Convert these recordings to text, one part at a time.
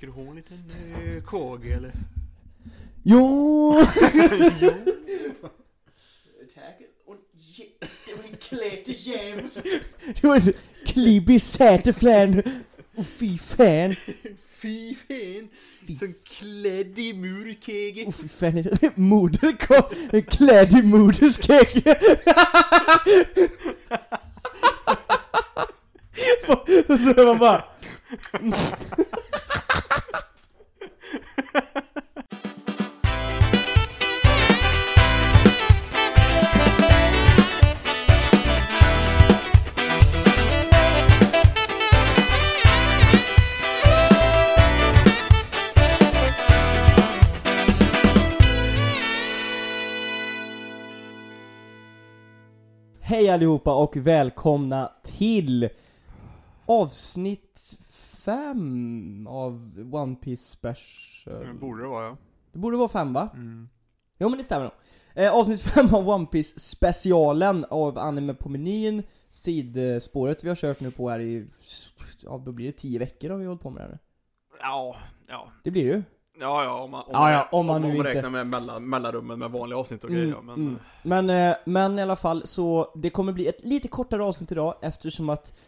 Du ha en liten eh, kage eller? Jo! jo. Tack. Och det var en klätt jävel. Det var en klibbig säteflän. Och fy fan. Fy fan. Som klädd i murkege. Och fy fan, moderkom, klädd i moderskeg. Och så man bara... Hej allihopa och välkomna till avsnitt 5 av One Piece Special. Det borde det vara ja. Det borde vara 5 va? Mm. Jo men det stämmer nog. Eh, avsnitt 5 av One Piece specialen av anime på menyn, sidspåret vi har kört nu på här i, ja då blir det 10 veckor har vi hållit på med det här. Ja, ja. Det blir det ju. Ja, ja, om man, om Ja, man, ja, om man nu inte- räknar med mellan, mellanrummen med vanliga avsnitt och grejer ja, men... mm. Men, eh, men i alla fall så, det kommer bli ett lite kortare avsnitt idag eftersom att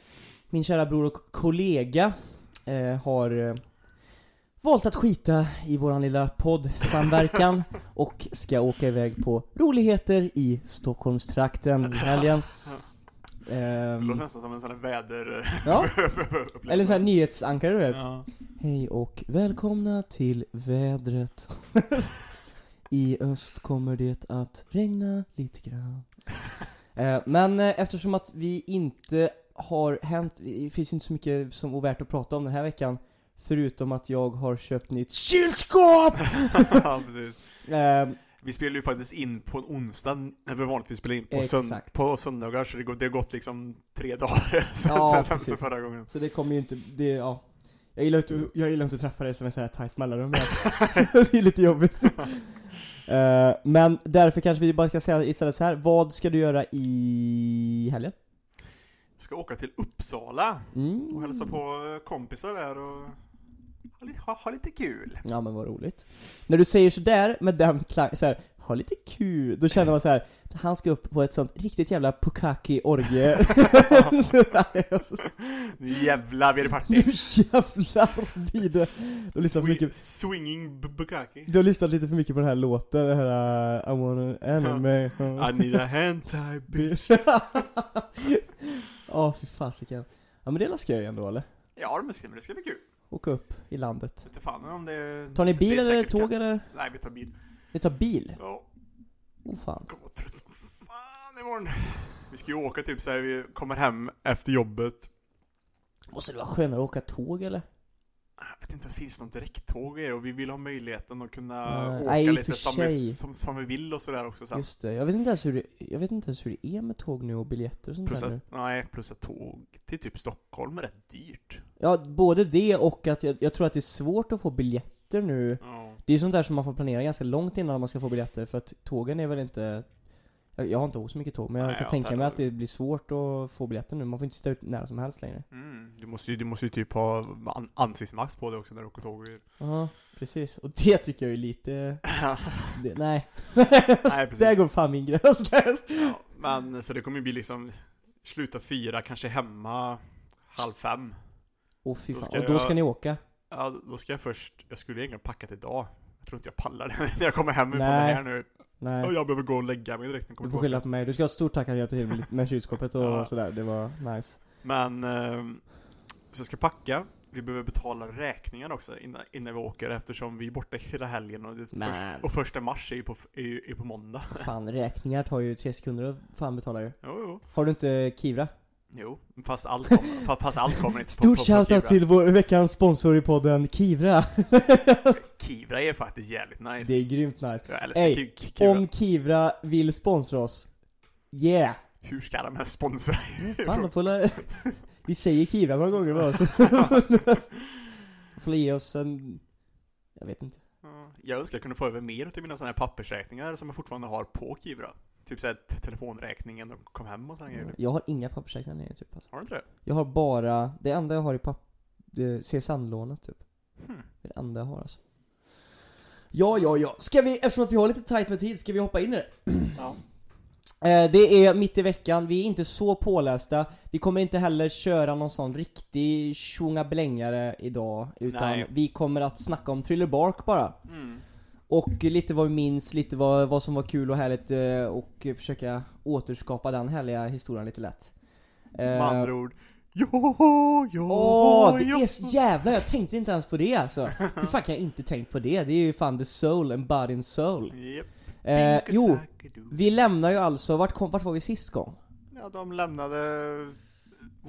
min kära bror och kollega eh, har eh, valt att skita i våran lilla poddsamverkan och ska åka iväg på roligheter i Stockholmstrakten i helgen. Det Ehm, låter nästan som en sån här väder... Ja. eller en sån här nyhetsankare du vet. Ja. Hej och välkomna till vädret. I öst kommer det att regna lite grann. Eh, Men eh, eftersom att vi inte har hänt, det finns inte så mycket som är värt att prata om den här veckan. Förutom att jag har köpt nytt kylskåp! ja, precis. Vi spelar ju faktiskt in på en onsdag när vi vanligtvis spelar in på, sönd- på söndagar, så det, går, det har gått liksom tre dagar sen, Ja, sen, sen, förra gången. Så det kommer ju inte, det, ja. Jag gillar inte, jag gillar inte att träffa dig som är så här tight mellanrum det är lite jobbigt. Eh, men därför kanske vi bara ska säga istället så här. vad ska du göra i helgen? Jag ska åka till Uppsala Mm. och hälsa på kompisar där och ha, ha, lite kul. Ja men vad roligt. När du säger sådär med den klang, så här, ha lite kul, då känner man så här. han ska upp på ett sånt riktigt jävla pukaki orgie Nu jävlar blir det party. Nu jävlar blir det. Du har lyssnat för mycket, Swinging bukkake. du har lyssnat lite för mycket på den här låten, den här uh, I wanna anime. I need a tie bitch. Ja, fy fasiken. Ja men det är la skoj ändå eller? Ja, men det ska bli kul. Åka upp i landet. Inte fan om det Tar ni det bil är eller säkert tåg kan- eller? Nej, vi tar bil. Ni tar bil? Ja, Oh fan. kommer vara trött som fan imorgon. Vi ska ju åka typ såhär, vi kommer hem efter jobbet. Måste det vara skönare att åka tåg eller? Jag vet inte det finns någon direkttåg i och vi vill ha möjligheten att kunna Nej, åka nej, lite som vi, som, som vi vill och sådär också sen. Just det, jag vet inte ens hur det, jag vet inte ens hur det är med tåg nu och biljetter och sånt Plus där nu. att, nej, plus att tåg till typ Stockholm är rätt dyrt. Ja, både det och att jag, jag tror att det är svårt att få biljetter nu. Ja. Det är ju sånt där som man får planera ganska långt innan man ska få biljetter för att tågen är väl inte jag, jag har inte åkt så mycket tåg men jag Nej, kan jag tänka mig att det blir svårt att få biljetter nu. Man får inte sitta ut nära som helst längre. Mm, du måste ju, du måste ju typ ha an, ansiktsmask på dig också när du åker tåg. Ja, precis. Och det tycker jag är lite... Det, nej. Nej, precis. Där går fan min gräns. Ja, men så det kommer ju bli liksom sluta fyra, kanske hemma halv fem. Åh fy Då fan. ska Och då ska jag- ni åka? Ja, då ska jag först, jag skulle egentligen packat idag. Jag tror inte jag pallar det när jag kommer hem ifrån det här nu. Nej. Och jag behöver gå och lägga mig direkt Du får skylla på mig. Du ska ha ett stort tack att jag hjälpte till med, kylskåpet och Ja. sådär. Det var nice. Men, ehm, så jag ska packa. Vi behöver betala räkningar också innan, innan vi åker eftersom vi är borta hela helgen och, först, och första mars är ju på, är, ju- är på måndag. Fan, räkningar tar ju tre sekunder att fan betala ju. Jo, jo. Har du inte Kivra? Jo, fast allt kommer, fast, allt kommer inte Stort på shoutout till vår veckans sponsor i podden, Kivra. Kivra är faktiskt jävligt nice. Det är grymt nice. Jag älskar Ey, Ki- Ki- Kivra. Om Kivra vill sponsra oss, yeah! Hur ska de här sponsra? Fan, de får la... Vi säger Kivra några gånger bara så. får ge oss en... Jag vet inte. Ja, Jag önskar jag kunde få över mer till mina sådana här pappersräkningar som jag fortfarande har på Kivra. Typ såhär t- telefonräkningen och kom hem och sådana grejer. Jag har inga pappersräkningar längre typ. Alltså. Har du inte det? Jag har bara, det enda jag har i papp... det är CSN-lånet typ. Hmm. enda jag har alltså. Ja, ja, ja. Ska vi, eftersom att vi har lite tight med tid, ska vi hoppa in i det? Ja. Eh, det är mitt i veckan, vi är inte så pålästa, vi kommer inte heller köra någon sån riktig tjongablängare idag, utan Nej. vi kommer att snacka om Thriller Bark bara. Mm. Och lite vad vi minns, lite vad, vad som var kul och härligt eh, och försöka återskapa den härliga historien lite lätt. Eh, Med andra ord. Jo, jo, Åh, det jo. är så jävla, jag tänkte inte ens på det alltså. Hur fan kan jag inte tänkt på det? Det är ju fan the soul, and body and soul. Japp. Eh, jo, vi lämnar ju alltså, vart, kom, vart var vi sist gång? Ja, de lämnade...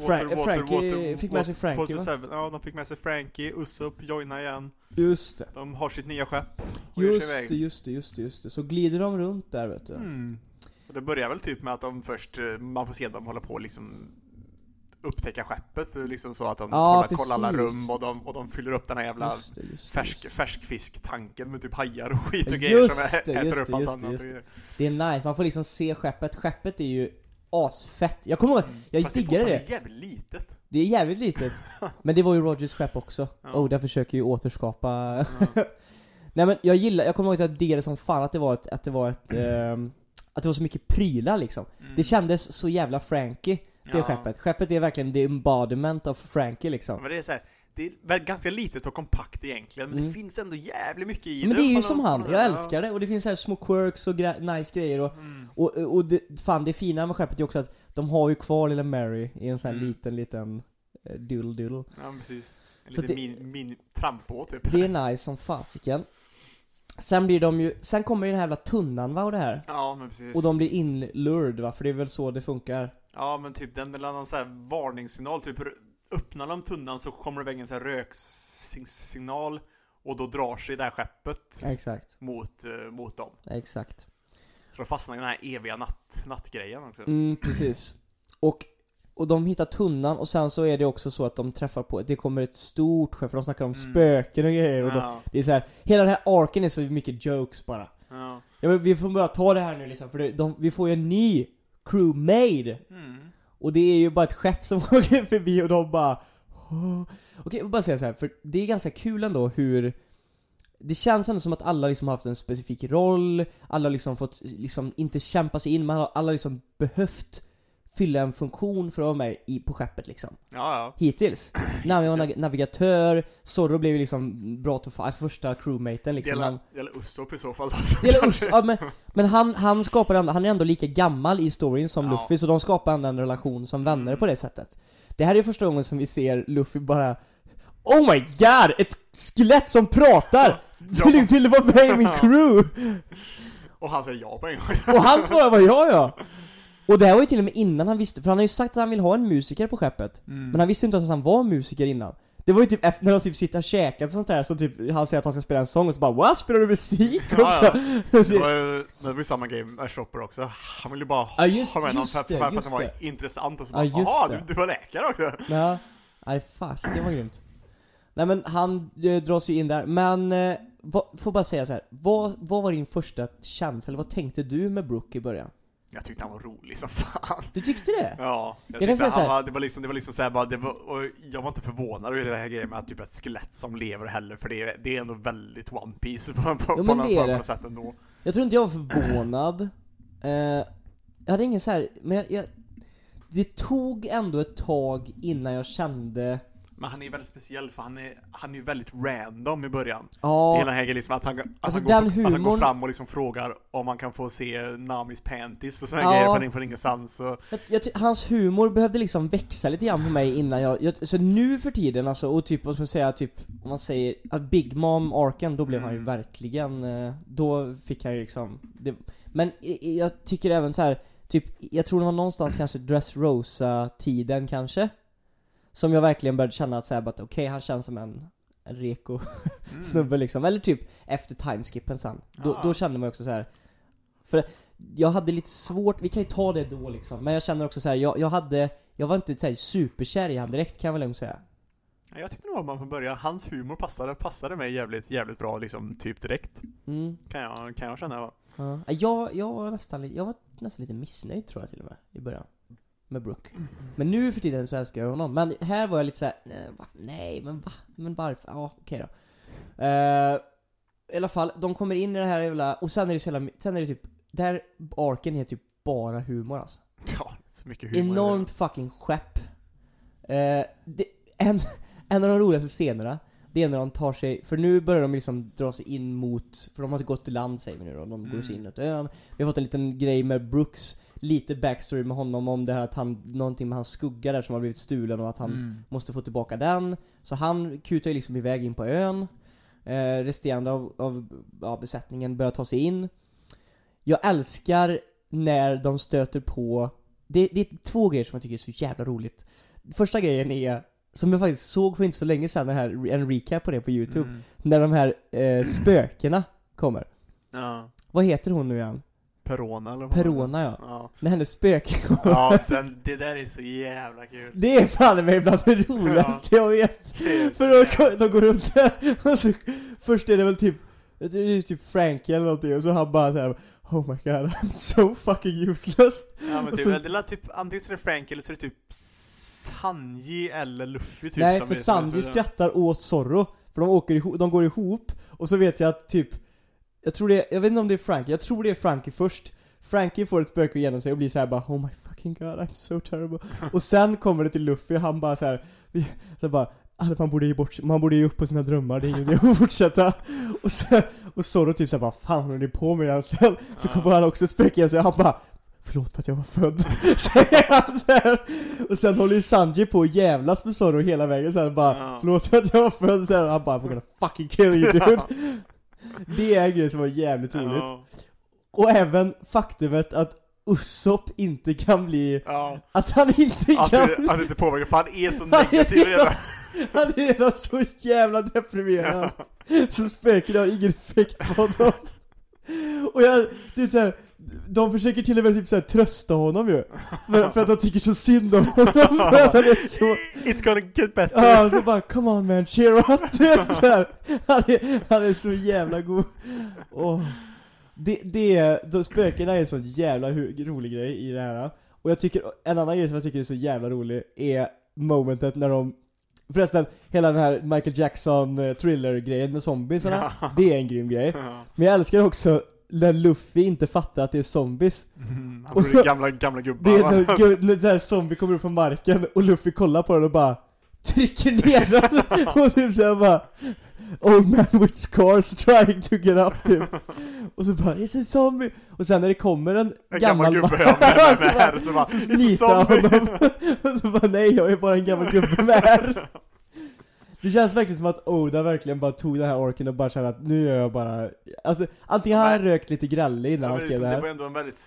Fra- Frankie fick med sig Frankie, Water va? Ja, de fick med sig Frankie, Usup, joina igen. Just det. De har sitt nya skepp Just det, just det, just det, just det. Så glider de runt där vet du. Mm. Och det börjar väl typ med att de först, eh, man får se dem hålla på liksom upptäcka skeppet, eh, liksom så att de Ja, kollar, kollar alla rum och de, och de fyller upp den här jävla Just det, just det, färsk, just det. färskfisktanken med typ hajar och skit och Ja, grejer just som det, äter just upp det, allt just det, annat. just det. Det är nice, man får liksom se skeppet. Skeppet är ju asfett. Jag kommer ihåg, jag Mm. Fast det är diggade det. fortfarande jävligt litet. Det är jävligt litet. Men det var ju Rogers skepp också. Ja. Och där försöker ju återskapa Nej men jag gillar, jag kommer ihåg att jag diggade som fan att det var ett, att det var ett, ehm, att det var så mycket prylar liksom. Mm. Det kändes så jävla Frankie, det Ja. skeppet. Skeppet är verkligen the embodiment of Frankie liksom. Men det är så här, det är väl ganska litet och kompakt egentligen, men Mm. det finns ändå jävligt mycket i Men det är ju som han, jag ja. älskar det och det finns här små quirks och gre- nice grejer och, Mm. och, och det, fan det fina med skeppet är också att de har ju kvar lilla Mary i en sån här Mm. liten, liten uh, doodle doodle. Ja, precis. En Så liten det- min, min trampbåt typ. Det är nice som fasiken. Sen blir de ju, sen kommer ju den här jävla tunnan va och det här. Ja, men precis. Och de blir inlured va, för det är väl så det funkar? Ja, men typ den eller någon så här varningssignal, typ öppnar de tunnan så kommer det iväg en så här röksignal och då drar sig det här skeppet Exakt, mot, eh, mot dem. exakt. Så då fastnar den här eviga natt, nattgrejen också. Mm, precis. Och, och de hittar tunnan och sen så är det också så att de träffar på, det kommer ett stort skepp, för de snackar om Mm. spöken och grejer och de, Ja, det är så här, hela den här arken är så mycket jokes bara. ja. Ja, men vi får bara ta det här nu liksom, för det, de, vi får ju en ny crewmate Mm. Och det är ju bara ett skepp som åker förbi och de bara "Åh." Okej, jag vill bara säga så här, för det är ganska kul ändå hur Det känns ändå som att alla liksom har haft en specifik roll, alla har liksom fått, liksom inte kämpa sig in, men alla har liksom behövt fylla en funktion för att vara med i, på skeppet liksom. Ja, ja. Hittills. Navi var nav- navigatör, Zorro blev ju liksom bra to fight, första crewmaten liksom. det gäller Usopp i så fall alltså. det gäller Us- ja, men, men han, han skapar ändå, han är ändå lika gammal i storyn som Ja. Luffy, så de skapar ändå en relation som vänner på det sättet. Det här är första gången som vi ser Luffy bara Oh my god! Ett skelett som pratar! Ja. Vill, vill du vara med i min crew? Och han säger ja på en gång. Och han svarar bara ja ja! Och det här var ju till och med innan han visste, för han har ju sagt att han vill ha en musiker på skeppet Mm. Men han visste ju inte att han var musiker innan Det var ju typ efter, när de typ sitter och käkar och sånt där, så typ han säger att han ska spela en sång och så bara What? Spelar du musik Ja, också? ja. Det var ju det var ju samma grej med Chopper också. Han ville ju bara Ja, just- ha med någon för, för, för att han var det. intressant och så Ja, bara just Jaha, du, du var läkare också? Ja, nej fast det var grymt. Nej men han eh, dras ju in där, men eh, vad, får bara säga så här. Vad, vad var din första känsla, eller vad tänkte du med Brooke i början? Jag tyckte han var rolig som fan. Du tyckte det? Ja, jag, kan tyckte han var, det var liksom, det var liksom såhär bara, det var, och jag var inte förvånad över det här grejen med att typ ett skelett som lever heller, för det är, det är ändå väldigt One Piece på, på, Ja, på, något, på något sätt ändå. Jag tror inte jag var förvånad. Eh, jag hade ingen så här, men jag, jag, det tog ändå ett tag innan jag kände, Men han är väldigt speciell för han är, han är ju väldigt random i början. ja, Hela grejen liksom att han, att, Alltså, han den går, att han går humorn- fram och liksom frågar om man kan få se Namis panties och såna Ja. grejer från, från ingenstans och Jag, jag, hans humor behövde liksom växa lite grann på mig innan jag, jag så nu för tiden alltså, och typ vad ska man säga, typ om man säger att Big Mom Arken, då blev han ju Mm. verkligen, eh, då fick han ju liksom, det, men jag tycker även så här typ, jag tror det var någonstans kanske Dressrosa-tiden kanske Som jag verkligen började känna att säga att okej, han känns som en, en reko mm. snubbe liksom, eller typ efter timeskippen sen. Då, Ja. då kände man också så här. För jag hade lite svårt, vi kan ju ta det då liksom, men jag känner också så här, jag, jag hade, jag var inte så här superkär i han direkt kan jag väl lugnt säga. Ja, Jag tyckte nog att man från början, hans humor passade, passade mig jävligt, jävligt bra liksom, typ direkt. Mm. Kan jag, kan jag känna. Ja. Jag, jag, var nästan, jag var nästan lite missnöjd tror jag till och med, i början. Med Brooke. Men nu för tiden så älskar jag honom. Men här var jag lite såhär, nej, va? nej men va? Men varför? Ja, okej då. Eh, I alla fall, de kommer in i det här jävla, och sen är det så jävla, sen är det typ, det här arken är typ bara humor alltså. Ja, så mycket humor. Enormt fucking skepp. Det, en, en av de roligaste scenerna, det är när de tar sig, för nu börjar de liksom dra sig in mot, för de har gått till land säger vi nu då, de går Mm. sig in mot ön. Vi har fått en liten grej med Brooks, lite backstory med honom om det här att han, någonting med hans skugga där som har blivit stulen och att han Mm. måste få tillbaka den. Så han kutar ju liksom iväg in på ön. Eh, resterande av, av ja, besättningen börjar ta sig in. Jag älskar när de stöter på, det, det är två grejer som jag tycker är så jävla roligt. Första grejen är, som jag faktiskt såg för inte så länge sedan, här, en recap på det på youtube, Mm. när de här eh, spökena kommer. Ja. Vad heter hon nu igen? Perona eller vad Perona ja. Ja. När hennes kommer. Ja, den, det där är så jävla kul. Det är fan mig bland det roligaste jag vet. För de, de går runt där och så, först är det väl typ, det är typ Frankie eller någonting och så han bara såhär Oh my god, I'm so fucking useless. Ja men typ, så- det är typ, antingen så är det Frank eller så är det typ Sanji eller Luffy typ Nej, för Sanji skrattar åt Zorro, för de åker ihop, de går ihop, och så vet jag att typ Jag tror det är, jag vet inte om det är Frankie, jag tror det är Frankie först. Frankie får ett spöke igenom sig och blir så här bara Oh my fucking god, I'm so terrible. Och sen kommer det till Luffy och han bara så här, så bara "Ah, man borde ge bort, man borde ge upp på sina drömmar, det är ingen idé att fortsätta. Och sen, och Zorro typ såhär bara Fan håller ni på med egentligen? Så kommer han också ett spöke igen sig och han bara Förlåt för att jag var född, säger han så här. Och sen håller ju Sanji på att jävlas med Zorro hela vägen så han bara. Förlåt för att jag var född, så han bara I'm gonna fucking kill you dude Det är en grej som var jävligt roligt Ja. Och även faktumet att Usopp inte kan bli, Ja. att han inte Att kan det, det inte påverkar, för han är så Han är negativ redan- redan. Han är redan så jävla deprimerad Så spöken har ingen effekt på honom Och jag, det är så här, De försöker till och med typ så här trösta honom ju för, för att de tycker så synd om honom för att han är så It's gonna get better. Ja, så bara 'Come on man, cheer up' du vet så här. Han, är, han är så jävla god Åh. Det, det de spökena är en sån jävla rolig grej i det här Och jag tycker, en annan grej som jag tycker är så jävla rolig är momentet när de Förresten, hela den här Michael Jackson eh, thriller-grejen med zombiesarna, Ja. det är en grym grej Ja. Men jag älskar också när Luffy inte fattar att det är zombies. Mm, Han tror det är gamla, gamla gubbar det är när, när så här zombie kommer upp från marken och Luffy kollar på den och bara trycker ner den. Och typ såhär bara Old man with scars trying to get up typ Och så bara 'It's a zombie' Och sen när det kommer en, En gammal gammal gubbe med, med, med här så bara "It's a zombie." Och så bara 'Nej jag är bara en gammal gubbe med här' Det känns verkligen som att Oda verkligen bara tog den här orken och bara kände att nu är jag bara Alltså antingen har han rökt lite grällig innan Ja, han skrev liksom, det det här var ändå en väldigt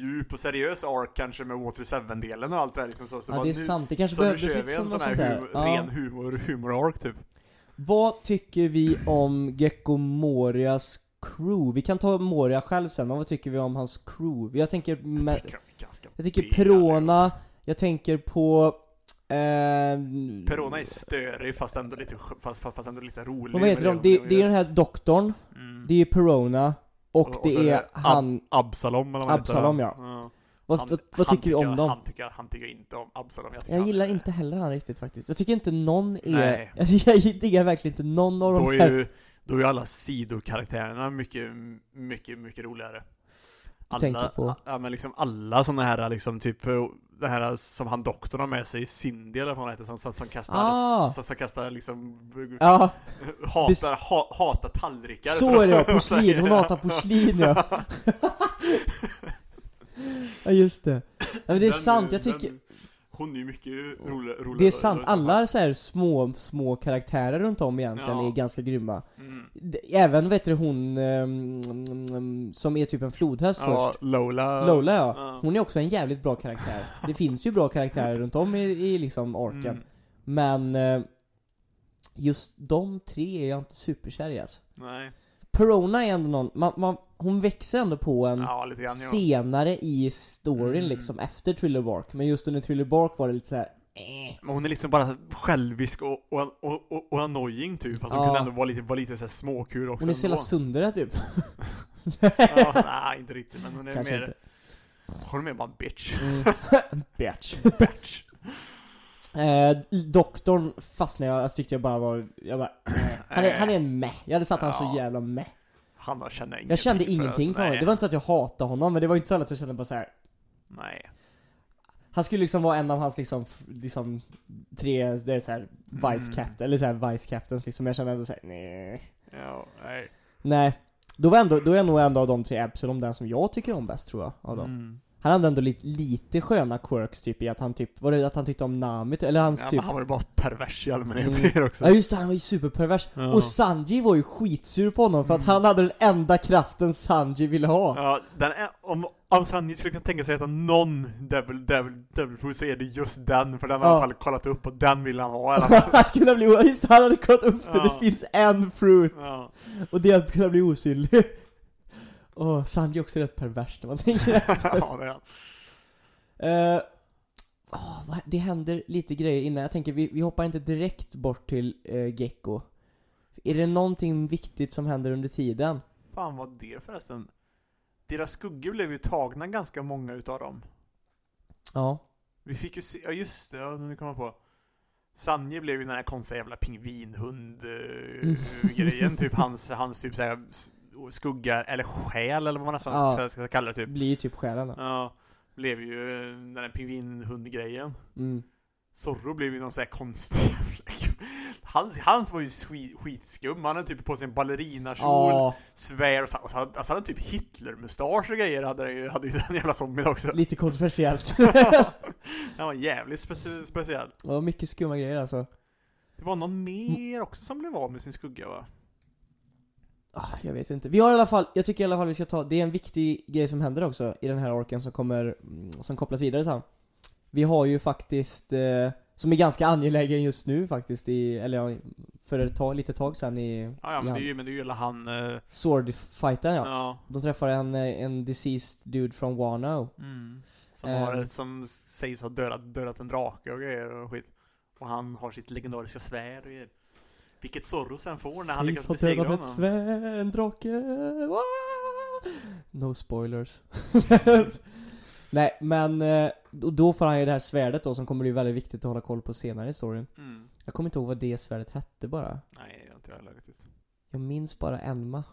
djup och seriös ark kanske med Water 7-delen och allt det där liksom så, så Ja bara, det är nu, sant, det kanske så behövdes lite vi en sånt sån här där hum, Ja. ren humor, humor-ark typ Vad tycker vi om Gecko Morias crew? Vi kan ta Moria själv sen, men vad tycker vi om hans crew? Jag tänker, Jag tycker jag tycker bega Perona, jag tänker på... nu. Perona är störig fast ändå lite, fast, fast ändå lite rolig Vad heter de? Det, det är den här doktorn, Mm. det är Perona, och, Och- och det är är han... Absalom eller vad han heter. Absalom, ja. Vad, Han- vad, vad tycker vi om dem? Han tycker, han tycker inte om Absalom Jag, Jag gillar är- inte heller han riktigt faktiskt. Jag tycker inte någon är... Nej. Alltså, jag diggar verkligen inte någon av Då de är här... ju, då är ju alla sidokaraktärerna mycket, mycket, mycket roligare alla? Ja men liksom alla såna här liksom typ det här som han doktorn har med sig, Cindy eller vad hon heter, som, som, som kastar, Ah. som, som kastar liksom Ja, hatar, ha, hatar tallrikar så är det ja, porslin. Hon hatar porslin ja. Ja just det. Ja, men det är Den- sant, jag den- tycker... Hon är ju mycket rolig, rolig Det är sant, alla så här små, små karaktärer runt om egentligen Ja. är ganska grymma. mm. Även vet du hon ehm, som är typ en flodhäst Ja, först. Lola Lola ja. Ja. Hon är också en jävligt bra karaktär. Det finns ju bra karaktärer runt om i, i liksom orken. Mm. Men eh, just de tre är jag inte superkär i alltså. Nej, Perona är ändå någon, man, man, hon växer ändå på en ja grann senare i storyn Mm. liksom, efter Thriller Bark. Men just under Thriller Bark var det lite såhär, eh. Men hon är liksom bara självisk och, och, och, och, och annoying typ, fast hon Ja. kunde ändå vara lite, vara lite så här småkul också Hon är så jävla sundare typ. ja, Nej, inte riktigt, men hon är Kanske mer, inte. hon är mer bara en bitch. Mm. Bitch. bitch. Eh, doktorn fastnade jag, jag tyckte jag bara var, jag bara, han, är, han är en meh. Jag hade satt han så jävla meh. Han har känner ingenting Jag kände för ingenting oss. för honom. Det var inte så att jag hatade honom, men det var inte så att jag kände bara så här. Nej. Han skulle liksom vara en av hans liksom, liksom tre, det är så här vice Mm. captain, eller så här vice captains liksom. Jag kände ändå såhär, nej. Ja, nej. Nej. Då var ändå, då är nog ändå av de tre Absalom den som jag tycker om bäst tror jag, av dem. Mm. Han hade ändå lite, lite sköna quirks typ i att han typ, var det att han tyckte om Nami, eller hans Ja, typ men han var ju bara pervers i allmänhet Mm. också. Ja just det, han var ju superpervers. Ja. Och Sanji var ju skitsur på honom för att Mm. han hade den enda kraften Sanji ville ha. Ja, den är, om, om Sanji skulle kunna tänka sig att äta någon Devil, Devil, Devil Fruit så är det just den, för den har Ja. i alla fall kollat upp och den vill han ha att kunna bli, just han hade kollat upp det, Ja. det finns en fruit. Ja. Och det är att kunna bli osynlig. Åh, Sanji är också rätt pervers när man tänker efter. ja, det är han. Eh, åh, vad- det händer lite grejer innan, jag tänker vi, vi hoppar inte direkt bort till uh, Gecko. Är det någonting viktigt som händer under tiden? Fan vad det förresten. Deras skuggor blev ju tagna ganska många utav dem. Ja. Vi fick ju se, ja just det, ja, nu kommer jag på. Sanje blev ju den här konstiga jävla pingvinhund-grejen, typ hans, hans typ såhär s- skugga, eller själ eller vad man nästan Ja. ska, ska kalla det typ. Blir ju typ själen då. Ja, blev ju eh, den här pingvinhund-grejen. Mm. Zorro blev ju någon sån här konstig Hans, hans var ju skit, skitskum, han hade typ på sig en ballerinakjol, Ja, svär och så, och så hade han typ Hitler-mustasch och grejer hade, ju- hade ju den jävla zombien också. lite kontroversiellt. Han var jävligt speci speciell. Var mycket skumma grejer alltså. Det var någon mer också som blev av med sin skugga va? Ah, jag vet inte. Vi har i alla fall, jag tycker i alla fall vi ska ta, det är en viktig grej som händer också i den här orken som kommer, mm, som kopplas vidare sen. Vi har ju faktiskt, eh, som är ganska angelägen just nu faktiskt i, eller ja, för ett tag, lite tag sen i, Ja, ja i men det är ju, men det är ju hela han... eh, Sword-fighten ja. ja. De träffar en, eh, en deceased dude från Wano. Mm. Som, har, som sägs ha dödat, dödat en drake och grejer och skit. Och han har sitt legendariska svärd och grejer. Vilket Zorro sen får när han lyckas besegra dödat ett honom. svärd, en drake. Wah! No spoilers. Nej, men eh, då- får han ju det här svärdet då som kommer bli väldigt viktigt att hålla koll på senare i storyn. Mm. Jag kommer inte ihåg vad det svärdet hette bara. Nej, jag har inte jag heller riktigt. Jag minns bara Enma.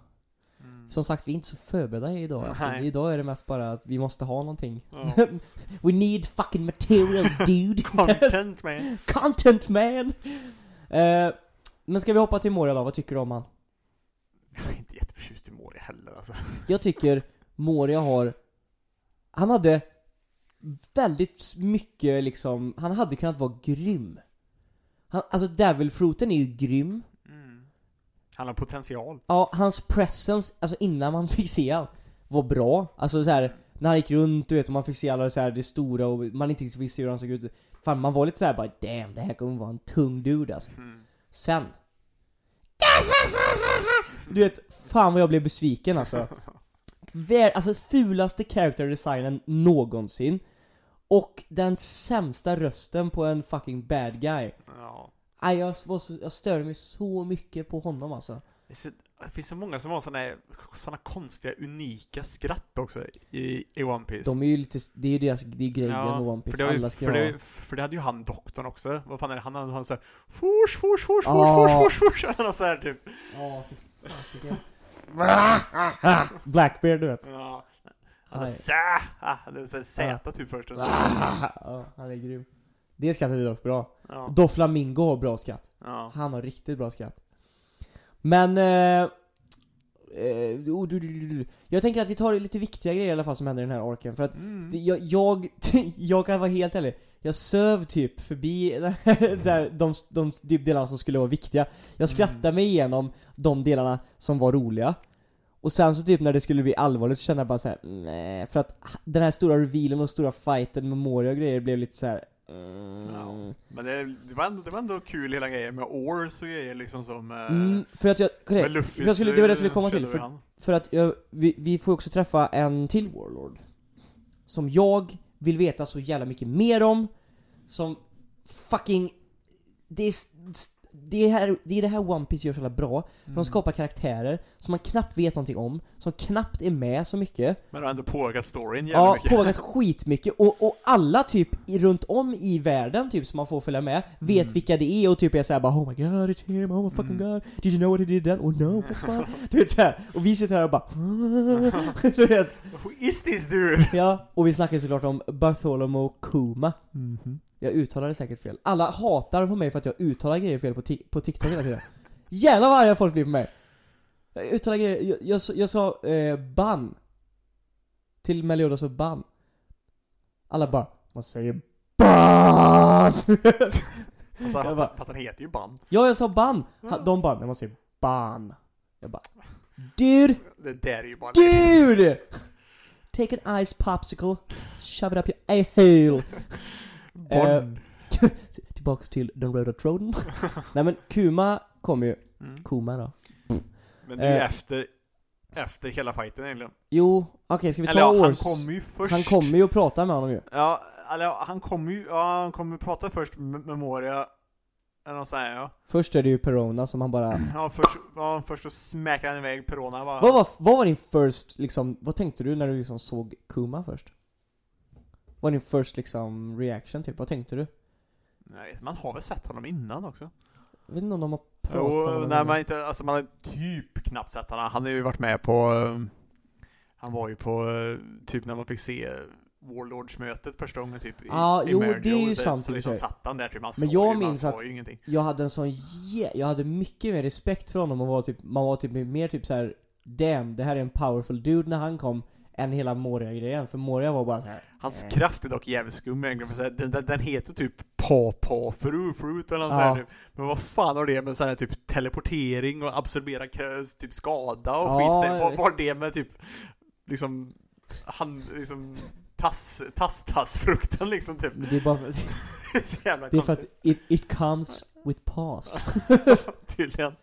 Mm. Som sagt, vi är inte så förberedda idag alltså. Idag är det mest bara att vi måste ha någonting. Ja. We need fucking materials dude. Content man. Content man! Eh, men ska vi hoppa till Moria då? Vad tycker du om han? Jag är inte jätteförtjust i Mori heller alltså. Jag tycker Moria har Han hade väldigt mycket liksom, han hade kunnat vara grym han, Alltså Devilfruiten är ju grym Mm. Han har potential. Ja, hans presence, alltså innan man fick se han Var bra, alltså så här När han gick runt du vet och man fick se alla så här det stora och man inte riktigt visste hur han såg ut Fan man var lite så här bara damn det här kommer vara en tung dude alltså Mm. Sen Du vet, fan vad jag blev besviken alltså. Vär, Alltså fulaste character designen någonsin. Och den sämsta rösten på en fucking bad guy. Ja. Aj, jag, var så, jag störde mig så mycket på honom alltså Det är så- det finns så många som har såna, såna konstiga, unika skratt också i, i One Piece. De är ju lite, det är ju deras, det är grejen med One för Piece, ju- alla ska för, ha det, för det hade ju han doktorn också. Vad fan är det? Han hade han såhär Fors, fors, fors, fors, Ja. fors, fors, fors. Han såhär typ. Ja, fasiken. Blackbeard du vet Ja. Han har Nej. sä. Ah, såhär Z typ först. Ja, han är grym Det skrattet är dock bra Ja. Doflamingo har bra skratt Ja. Han har riktigt bra skratt. Men... Eh, eh, oh, du, du, du, du. Jag tänker att vi tar lite viktiga grejer i alla fall som händer i den här orken. För att Mm. jag, jag, jag kan vara helt ärlig. Jag söv typ förbi där de, de, de delarna som skulle vara viktiga. Jag skrattade Mm. mig igenom de delarna som var roliga. Och sen så typ när det skulle bli allvarligt så kände jag bara så här: nej För att den här stora revealen och stora fighten med Moria och grejer blev lite så här. Mm. Ja. Men det, det, var ändå, det var ändå kul hela grejen med Ors och grejer liksom som... eh, Mm, för att jag, med Luffy för jag skulle, det var det jag skulle komma till, vi för, för att jag, vi, vi får också träffa en till Warlord Som jag vill veta så jävla mycket mer om Som fucking, det är, det, är här, det är det här One Piece gör så jävla bra, för Mm. de skapar karaktärer som man knappt vet någonting om, som knappt är med så mycket. Men har ändå påverkat storyn jävligt Ja, mycket. påverkat skitmycket, och, och alla typ runt om i världen typ som man får följa med, vet Mm. vilka det är och typ är såhär bara Oh my god, it's him, oh my fucking Mm. god, did you know what he did then? Oh no, what? Du vet såhär, och vi sitter här och bara Du vet, Who is this dude? ja, och vi snackar såklart om Bartholomew Kuma Mhm. Jag uttalar det säkert fel. Alla hatar på mig för att jag uttalar grejer fel på, på TikTok hela tiden. Jävlar vad arga folk blir på mig! Jag uttalar grejer, jag, jag, sa- jag sa eh, ban. Till Meliodas och ban. Alla bara, man säger BAN! Fast, Jag fast, bara- fast han heter ju Ban. ja, jag sa ban. Ha- De bara, nej man säger ban. Jag bara, dude, Det där är ju bara... dude! Take an ice popsicle, shove it up your a-hole. Bon. Tillbaks till den röda tråden. Nej men Kuma kommer ju, Mm. Kuma då. Men det är ju Eh. efter, efter hela fighten egentligen. Jo, okej ska vi ta Eller ja, han kommer ju först. Han kommer ju och pratar med honom ju. Ja, eller ja, han kommer ju, ja han kommer prata först med Memoria. Eller något sånt här, ja. Först är det ju Perona som han bara... Ja, först, ja, först så smäcker han iväg Perona bara. Vad var, vad var din first liksom, vad tänkte du när du liksom såg Kuma först? Vad var din first liksom reaction typ? Vad tänkte du? Nej, man har väl sett honom innan också? Jag vet inte om de har pratat om Jo, honom nej man inte, alltså man har typ knappt sett honom. Han har ju varit med på, eh, han var ju på, eh, typ när man fick se Warlords-mötet första gången typ i, Ja, i jo, det är ju sant Så liksom satt han där typ, man Men jag ju, minns att-. Jag hade en sån jä- jag hade mycket mer respekt för honom och var typ, man var typ mer typ så här. Damn, det här är en powerful dude när han kom än hela Moria-grejen, för Moria var bara så här. Hans eh. kraft är dock jävligt skum egentligen, för den, den, den heter typ Pa-Pa Fru Fruit eller något Ja. typ. Men vad fan har det med så här typ teleportering och absorbera typ skada och Ja, skit? Vad har det med typ, liksom, han, liksom, tass, tass, liksom typ? Det är bara för, så jävla det är för att it, it comes with paws. tydligen.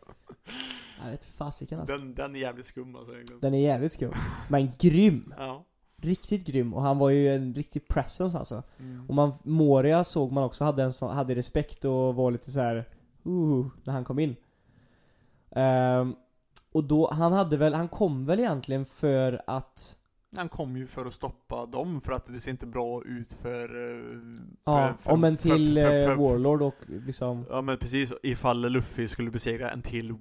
Jag vet fasiken alltså. Den, den är jävligt skum alltså egentligen. Den är jävligt skum. Men grym. Ja. Riktigt grym. Och han var ju en riktig presence alltså. Mm. Och man, Moria såg man också hade, en sån, hade respekt och var lite så här. Uh, när han kom in. Ehm, och då, han hade väl, han kom väl egentligen för att Han kom ju för att stoppa dem för att det ser inte bra ut för... eh, Ja, för, om en till för- för- eh, för- Warlord och liksom Ja men precis, ifall Luffy skulle besegra en till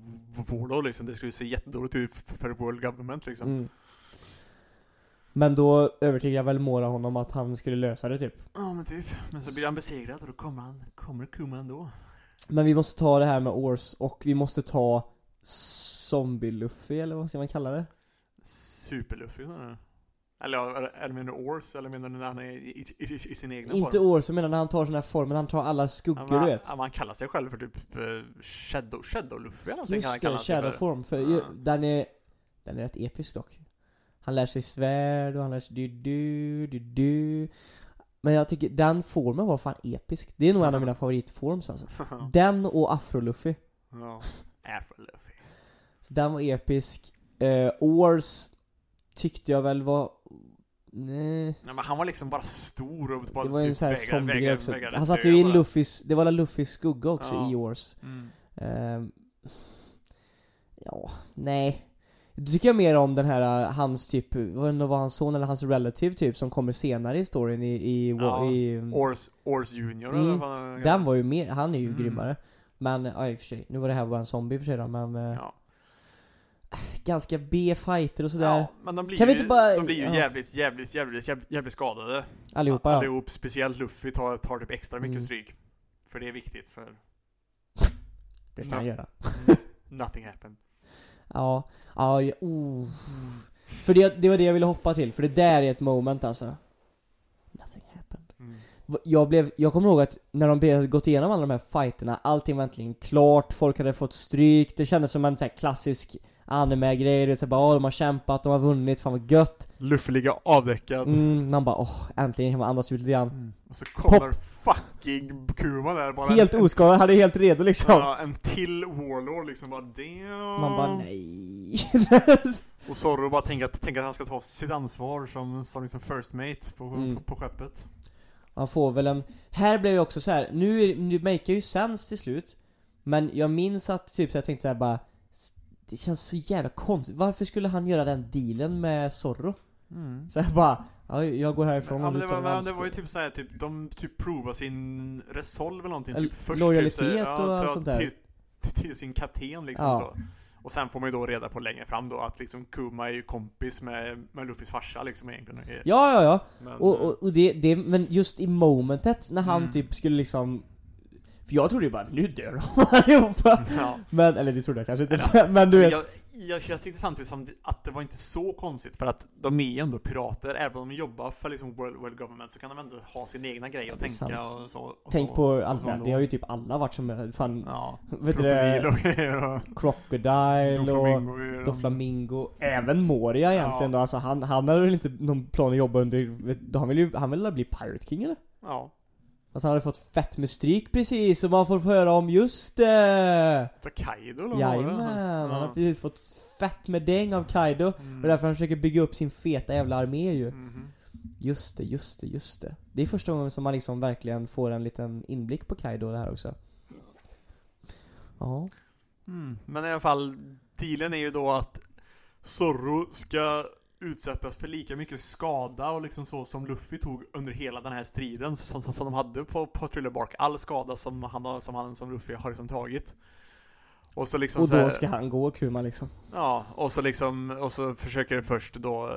Warlord liksom, det skulle se jättedåligt ut för World Government liksom. mm. Men då övertygade väl Mora honom att han skulle lösa det typ Ja men typ, men så blir han besegrad och då kommer han, kommer Kuma ändå. Men vi måste ta det här med Ors och vi måste ta Zombie-Luffy eller vad ska man kalla det? Super-Luffy sådär. Eller ja, eller menar du Ors, eller menar du när han är i, i, i, i sin Inte form? Ors, jag menar när han tar den här formen, han tar alla Ja, skuggor du vet ja, man kallar sig själv för typ eh, Shadow, Shadow-Luffy eller någonting han Just det, sig för. Shadowform, för Ja. den är Den är rätt episk dock Han lär sig svärd och han lär sig du du du du Men jag tycker den formen var fan episk Det är nog en av mina favoritforms alltså Den och Afro-Luffy ja. Afro-Luffy. Så den var episk eh, Ors Tyckte jag väl var Nej, Nej men han var liksom bara stor och bara det var ju en typ sån här zombie också vägrade Han satt ju i. Luffys, det var Luffys skugga också Ja. i Ors Mm. Ehm, ja, nej. Då tycker jag mer om den här, uh, hans typ, vad det var hans son eller hans relative typ som kommer senare i storyn i, i, Ja, i Ors, Ors Junior Mm. eller vad han Den var ju mer, han är ju Mm. grymmare. Men, ja i och för sig, nu var det här bara en zombie i och för sig då, men eh, Ja. Ganska B-fighter och sådär. ja, men de blir Kan vi ju, inte bara- de blir ju ja. jävligt, jävligt, jävligt, jävligt, jävligt skadade. Allihopa ja. Allihop, speciellt Luffy tar, tar typ extra mycket Mm. stryk. För det är viktigt för Det ska han Ja. göra. nothing happened. Ja, ja, ja, oh. För det, det var det jag ville hoppa till, för det där är ett moment alltså. Nothing happened. Mm. Jag blev, jag kommer ihåg att när de hade gått igenom alla de här fighterna, allting var äntligen klart, folk hade fått stryk, det kändes som en sån här klassisk anime-grej, det är så bara, åh, de har kämpat, de har vunnit, fan vad gött. Luffy ligger avdäckad. Mm, man bara, åh, äntligen kan man andas ut lite grann. Mm. Och så kommer fucking Kuma där bara Helt en, oskadad, han är helt redo liksom. Ja, en till Warlord liksom bara damn. Man bara, nej. Och Zorro bara tänker att, tänker att han ska ta sitt ansvar som, som liksom first mate på, Mm. på, på skeppet. Han får väl en... Här blev ju också så här. nu, nu maker ju sens till slut. Men jag minns att typ så jag tänkte såhär bara Det känns så jävla konstigt, varför skulle han göra den dealen med Zorro? Mm. Så jag bara, ja, jag går härifrån Ja, om men du det, var, men det var ju typ såhär, typ, de typ provar sin resolve eller någonting typ först lojalitet typ, så, och allt sånt där. Till, till sin kapten liksom Ja. så. Och sen får man ju då reda på längre fram då att liksom Kuma är ju kompis med, med Luffys farsa liksom egentligen. Ja, ja, ja. Men, Och, och, och det, det, men just i momentet när han Mm. typ skulle liksom För jag trodde ju bara, nu dör de allihopa ja. Men, eller det trodde jag kanske inte, men du vet jag, jag, jag tyckte samtidigt som att det var inte så konstigt för att de är ändå pirater, även om de jobbar för liksom World, world Government så kan de ändå ha sin egna grej och tänka sant. och så. Och Tänk så, på allt det det har ju typ alla varit som, fan, Ja, vet du och Crocodile och Doflamingo även Moria egentligen Ja. då, alltså han, han hade väl inte någon plan att jobba under, han vill ju, han vill bli Pirate King eller? Ja, Alltså han hade fått fett med stryk precis, och man får höra om just det! ta Kaido eller? Jajamän, han har Ja. precis fått fett med däng av Kaido, Mm. och därför han försöker bygga upp sin feta jävla armé ju. Mhm. Just det, just det, just det. Det är första gången som man liksom verkligen får en liten inblick på Kaido det här också. Ja. Mm. Men i alla fall, dealen är ju då att Zorro ska utsättas för lika mycket skada och liksom så som Luffy tog under hela den här striden som, som, som de hade på, på Thriller Bark. All skada som han som han som Luffy har liksom tagit. Och så liksom Och så här- då ska han gå Kuma liksom. Ja, och så liksom, och så försöker först då eh,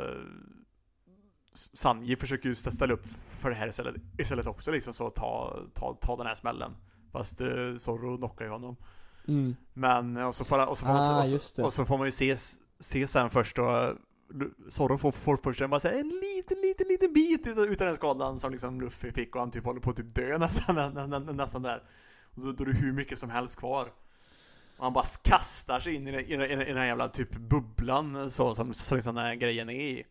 Sanji försöker ju stä- ställa upp för det här istället, istället också liksom så ta, ta, ta den här smällen. Fast eh, Zorro knockar ju honom. Mm. Men, och så får, och så får, man, Ah, och, så, det. och så får man ju se, se sen först då Zorro får, får först en, bara säga en liten, liten, liten bit utav, utav den skadan som liksom Luffy fick och han typ håller på att typ dö nästan, nä, nä, nä, nästan där. Och då, då är det hur mycket som helst kvar. Och han bara kastar sig in i, i, i, i den här jävla typ bubblan så som, som liksom den här grejen är i.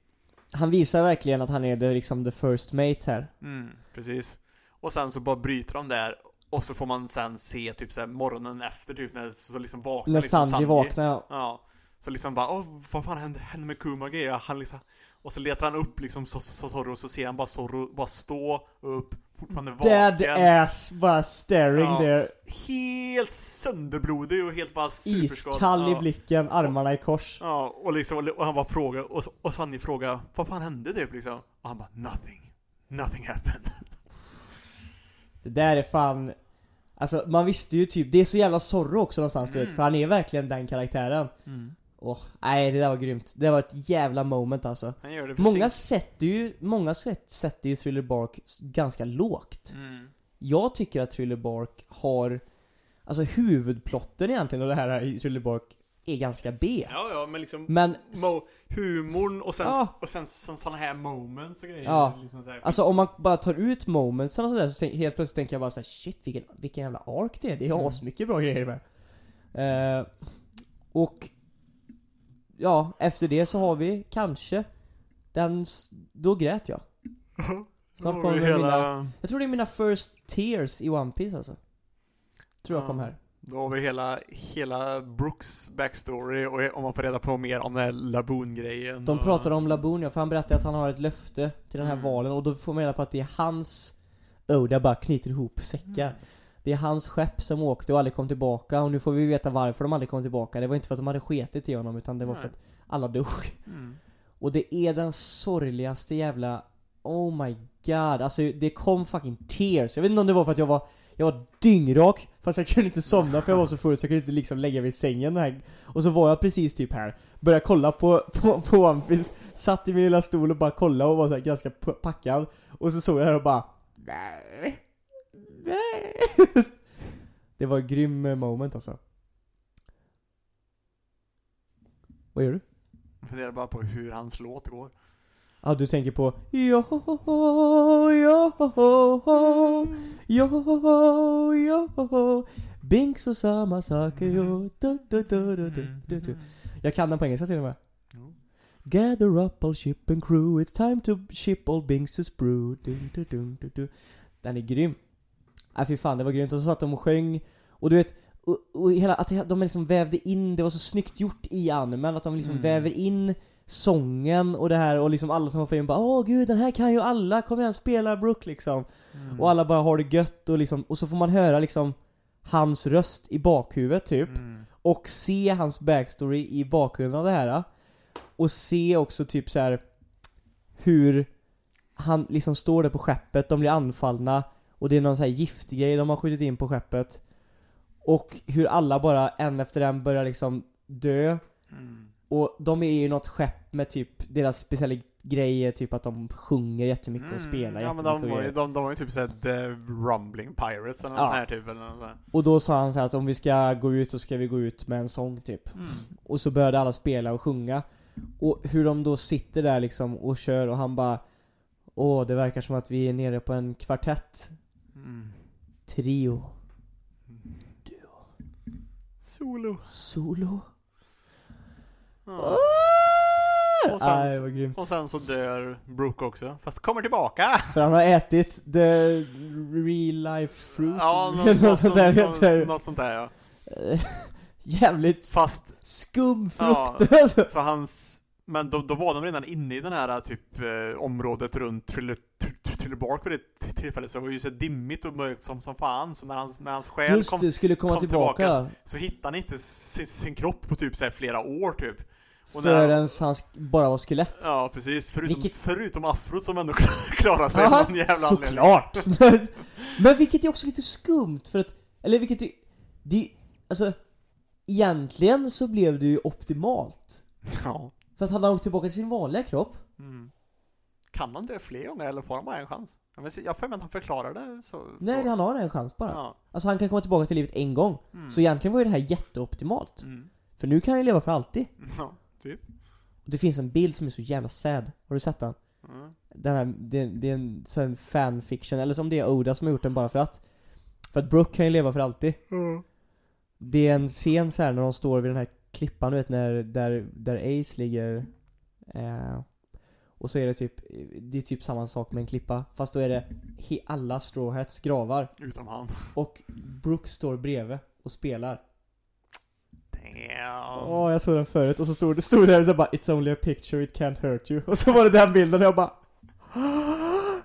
Han visar verkligen att han är the, liksom the first mate här. Mm, precis. Och sen så bara bryter de där och så får man sen se typ så morgonen efter typ när så liksom vaknar När liksom Sanji vaknar, Ja. Så liksom bara, åh vad fan hände, hände med Kuma och? Han liksom, och så letar han upp liksom så, så, Zorro och så ser han bara Zorro bara stå upp, fortfarande vaken. dead ass bara staring Ja, there. Helt sönderblodig och helt bara superskadad. Iskall i blicken, armarna i kors. Ja, och liksom, och han bara frågar, och, och Sanni frågar, vad fan hände typ liksom? Och han bara, nothing. Nothing happened. Det där är fan Alltså man visste ju typ, det är så jävla Zorro också någonstans du vet, Mm. för han är verkligen den karaktären. Åh, nej det där var grymt. Det var ett jävla moment alltså. Han gör det precis. Många sätter ju, många sätt, sätter ju Thriller Bark ganska lågt. Mm. Jag tycker att Thriller Bark har, alltså huvudplotten egentligen av det här i Thriller Bark är ganska B. Ja, ja, men liksom Men, mo- humorn och sen, Ja. och sen, sen sådana här moments och grejer. Ja. Liksom så här, alltså om man bara tar ut momentsen och sådär så helt plötsligt tänker jag bara såhär shit vilken, vilken jävla ark det är. Det är Mm. asmycket bra grejer med. Eh, och ja, efter det så har vi kanske den, då grät jag. Snart kommer hela, Jag tror det är mina first tears i One Piece alltså. Tror jag Ja. kom här. Då har vi hela, hela Brooks backstory och om man får reda på mer om den här Laboon-grejen. De och- pratar om Laboon ja, för han berättar att han har ett löfte till den här Mm. valen och då får man reda på att det är hans Oda bara knyter ihop säckar. Mm. Det är hans skepp som åkte och aldrig kom tillbaka och nu får vi veta varför de aldrig kom tillbaka. Det var inte för att de hade sketit i honom utan det var för Nej. att alla dog. Mm. Och det är den sorgligaste jävla Oh my god, alltså det kom fucking tears. Jag vet inte om det var för att jag var jag var dyngrak, fast jag kunde inte somna för jag var så full så jag kunde inte liksom lägga mig i sängen här. Och så var jag precis typ här, började kolla på, på, på One Piece, satt i min lilla stol och bara kollade och var så ganska packad. Och så såg jag här och bara nej. Det var en grym eh, moment alltså. Vad gör du? Jag funderar bara på hur hans låt går. Ja, du tänker på Jo, jo, jo, jo Binks och samma saker jo du, du, du, du, du, du, du. Jag kan den på engelska till och med. Gather up all ship and crew It's time to ship all Binks' du, du. Den är grym Nej fy fan, det var grymt. Och så satt de och sjöng Och du vet och, och hela, att de liksom vävde in, det var så snyggt gjort i animen att de liksom Mm. väver in sången och det här och liksom alla som hoppar in bara Åh gud, den här kan ju alla, kom igen spela Brook liksom Mm. Och alla bara har det gött och liksom, och så får man höra liksom hans röst i bakhuvudet typ Mm. och se hans backstory i bakgrunden av det här och se också typ så här hur han liksom står där på skeppet, de blir anfallna och det är någon så här giftgrej de har skjutit in på skeppet och hur alla bara en efter en börjar liksom dö Mm. och de är ju något skepp med typ deras speciella grejer, typ att de sjunger jättemycket och spelar Mm. ja, men jättemycket de var, ju, de, de var ju typ såhär The Rumbling Pirates eller något Ja. sånt här typ eller något sånt. Och då sa han så här att om vi ska gå ut så ska vi gå ut med en sång typ Mm. Och så började alla spela och sjunga Och hur de då sitter där liksom och kör och han bara Åh, det verkar som att vi är nere på en kvartett Mm. Trio Solo. Solo Ja. Och sen- vad grymt Och sen så dör Brooke också, fast kommer tillbaka! För han har ätit the real life fruit Ja, Något, något, något, sånt där sånt, heter något, något sånt där ja. Jävligt Fast, skum Ja. frukt alltså. så hans... Men då, då var de redan inne i den här typ eh, området runt Thriller Bark vid det tillfället, så det var ju så dimmigt och mörkt som, som fan, så när hans, när hans själ Just kom, det, skulle komma kom tillbaka, tillbaka, så hittade han inte sin, sin kropp på typ så här flera år typ. Och Förrän han bara var skelett Ja, precis. Förutom, Vilket- förutom afrot som ändå klarar sig Ja, av någon jävla anledning. såklart! Men vilket är också lite skumt för att, eller vilket är, det, alltså Egentligen så blev det ju optimalt Ja. För att hade han åkt tillbaka till sin vanliga kropp Mm. Kan han dö fler gånger eller får han bara en chans? Jag Jag har för mig att han förklarar det så. Nej, så. han har en chans bara Ja. Alltså han kan komma tillbaka till livet en gång Mm. Så egentligen var ju det här jätteoptimalt Mm. För nu kan han ju leva för alltid Ja, typ. Och det finns en bild som är så jävla sad Har du sett den? Mm. Den här, det, det är en sån fanfiction, eller som det är Oda som har gjort den bara för att För att Brooke kan ju leva för alltid Det är en scen så här när de står vid den här klippan du vet när, där, där Ace ligger eh, Och så är det typ, det är typ samma sak med en klippa Fast då är det he, alla Straw Hats gravar Utom han. Och Brooke står bredvid och spelar Damn. Åh jag såg den förut och så stod det, stod det så bara 'It's only a picture, it can't hurt you' Och så var det den bilden och jag bara Ja,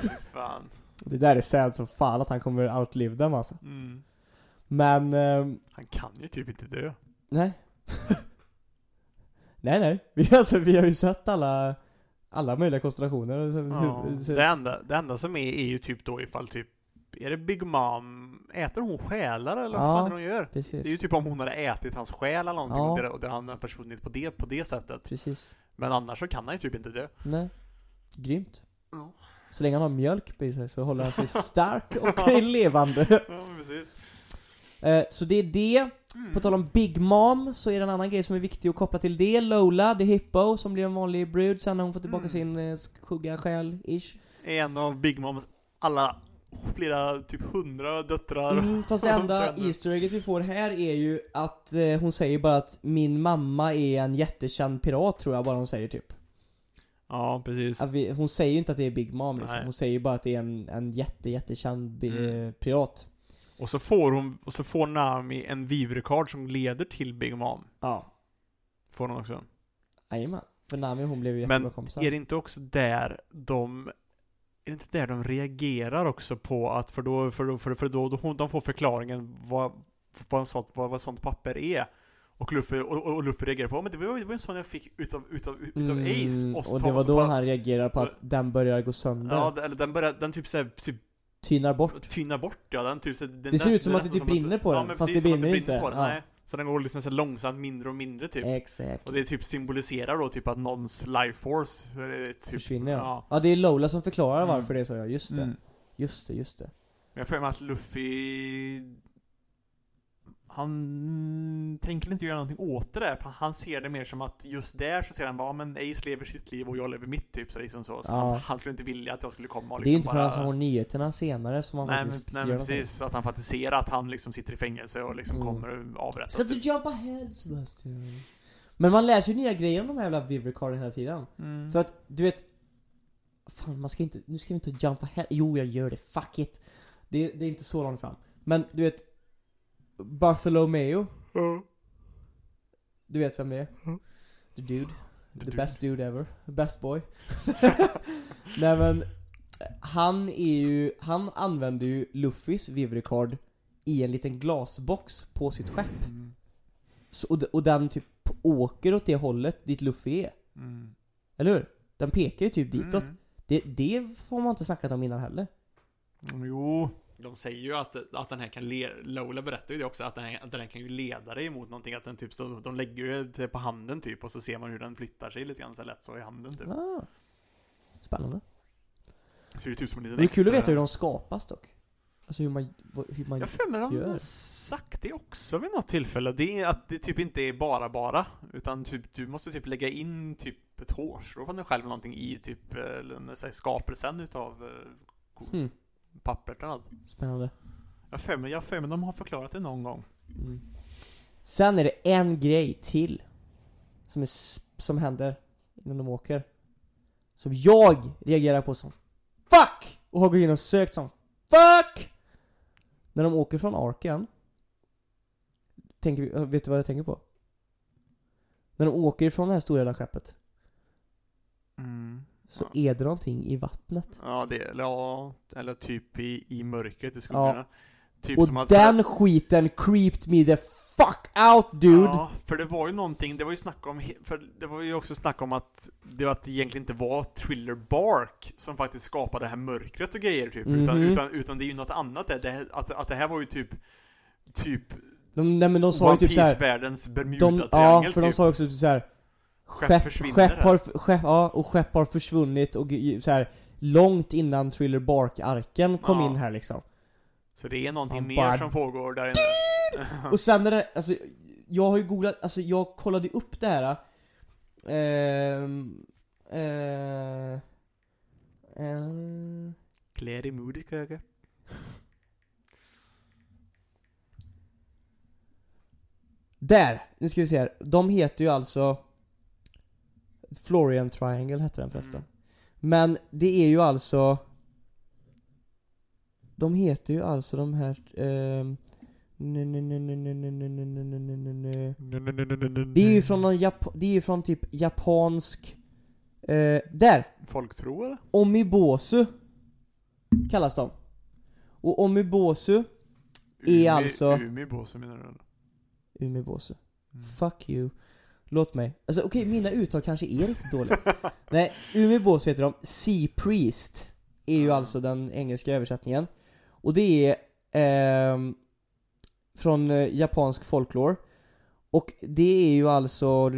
fy fan. Det där är sad som fan att han kommer outlive dem alltså Mm. Men, ehm, Han kan ju typ inte dö. nej Nej nej, vi, alltså, vi har ju sett alla Alla möjliga konstellationer Ja. Det, enda, det enda som är är ju typ då ifall typ är det Big Mom, äter hon själar eller vad Ja, fan är det hon gör? Precis, Det är ju typ om hon hade ätit hans själ eller någonting Ja. och, det, och det, han har försvunnit på det, på det sättet. precis Men annars så kan han ju typ inte dö. Nej, grymt Ja. Så länge han har mjölk i sig så håller han sig stark och levande Ja, precis. Eh, Så det är det Mm. På tal om Big Mom så är det en annan grej som är viktig att koppla till det Lola, the hippo, som blir en vanlig brud sen när hon får tillbaka Mm. sin eh, skugga själ, ish En av Big Moms alla, flera, typ hundra döttrar. mm, Fast det enda. Easter egget vi får här är ju att eh, hon säger bara att min mamma är en jättekänd pirat tror jag bara hon säger typ Ja, precis. vi, Hon säger ju inte att det är Big Mom liksom, Nej. hon säger bara att det är en, en jätte, jättekänd Mm. pirat Och så får hon, och så får Nami en vivrekard som leder till Big Mom. Ja, Får hon också. jajamän För Nami och hon blev ju Men jättebra kompisar Är det inte också där de är det inte där de reagerar också på att, för då, för då, för, för då, då hon, de får förklaringen vad, vad, en sånt, vad, vad sånt papper är. Och Luffy, och, och Luffy reagerar på, men det var, det var en sån jag fick utav, utav, utav Ace. Mm, så och tar- det var då han reagerar på att den börjar gå sönder Ja, eller den börjar, den typ såhär, typ Tynar bort tynar bort ja, den typ så, den, Det ser den- ut som att det typ brinner på ja, den, men fast precis, det brinner inte. på den, Ja. nej. Så den går liksom så långsamt mindre och mindre typ. Exakt Och det typ symboliserar då typ att någons life force eh, typ, Försvinner ja. ja. ja det är Lola som förklarar Mm. varför det är så ja, just det Mm. Just det, just det Men jag får mig att Luffy han tänker inte göra någonting åt det där, för han ser det mer som att just där så ser han bara, "Ja, men Ace lever sitt liv och jag lever mitt typ, så liksom så. så Ja. han, han skulle inte vilja att jag skulle komma och Det är liksom inte förrän bara... han får nyheterna senare som han Nej men, faktiskt nej gör men precis, att han faktiskt ser att han liksom sitter i fängelse och liksom Mm. kommer avrättas. Ska du typ. jump ahead Sebastian? Men man lär sig nya grejer om de här jävla Vivricaren hela tiden Mm. För att, du vet Fan man ska inte, nu ska vi inte jump ahead Jo jag gör det, fuck it Det, det är inte så långt fram Men du vet Bartholomew Ja. Du vet vem det är? Mm. The dude The The dude. best dude ever. Best boy. Nej men, han är ju, han använder ju Luffys Vivricard i en liten glasbox på sitt skepp. Mm. Så, och, och den typ åker åt det hållet dit Luffy är. Mm. Eller hur? Den pekar ju typ ditåt. Mm. Det, det har man inte snackat om innan heller. Mm, Jo, de säger ju att, att den här kan leda, Lola berättar ju det också, att den, här, att den här kan ju leda dig mot någonting, att den typ, så, de lägger det på handen typ, och så ser man hur den flyttar sig lite grann så lätt så i handen typ. Ah. Spännande. Så det är typ som en liten Det är kul att veta hur de skapas dock. Alltså hur man, hur man Jag för mig de har sagt det också vid något tillfälle. Det är att det typ inte är bara bara. Utan typ, du måste typ lägga in typ ett hårstrå från dig själv någonting i typ eh, så här, skapelsen utav eh, Hmm. Pappret eller något. Spännande. Jag har för mig, jag för mig de har förklarat det någon gång. Mm. Sen är det en grej till som, är, som händer innan de åker. Som jag reagerar på som FUCK! Och har gått in och sökt som FUCK! När de åker från Arken tänker vi, Vet du vad jag tänker på? När de åker ifrån det här stora jävla skeppet Så Ja. är det någonting i vattnet Ja, det, eller, ja, eller typ i, i mörkret i Ja. skuggorna. Typ Och den skiten creeped me the fuck out dude! Ja, för det var ju någonting, det var ju snack om, för det var ju också snack om att det, var att det egentligen inte var Thriller Bark som faktiskt skapade det här mörkret och grejer typ, utan, Mhm. utan, utan det är ju något annat där, det, att, att det här var ju typ, typ De, nej men de sa ju typ såhär Piece-världens De, Bermuda-triangel ja, för de typ. sa också så här. Skepp försvinner skepp, har, skepp, ja, och skepp har försvunnit och så här långt innan Thriller Bark-arken kom Ja. in här liksom. Så det är någonting mer bara- som pågår där inne. Och sen är det, alltså, jag har ju googlat, alltså jag kollade upp det här. Ehm, eh, eh, Klär i modig köke. där, nu ska vi se här. De heter ju alltså Florian Triangle hette den förresten. Mm. Men det är ju alltså De heter ju alltså de här eh, det är ju från typ japansk... Eh, där! Folktro eller? Omibosu kallas de. Och omibosu är Umi, alltså... Umibosu menar du? Umibosu. Mm. Fuck you. Låt mig. Alltså okej, mina uttal kanske är riktigt dåliga. Nej, Umibosu heter de. Sea Priest Är ju Ah. alltså den engelska översättningen. Och det är ehm, Från eh, japansk folklore. Och det är ju alltså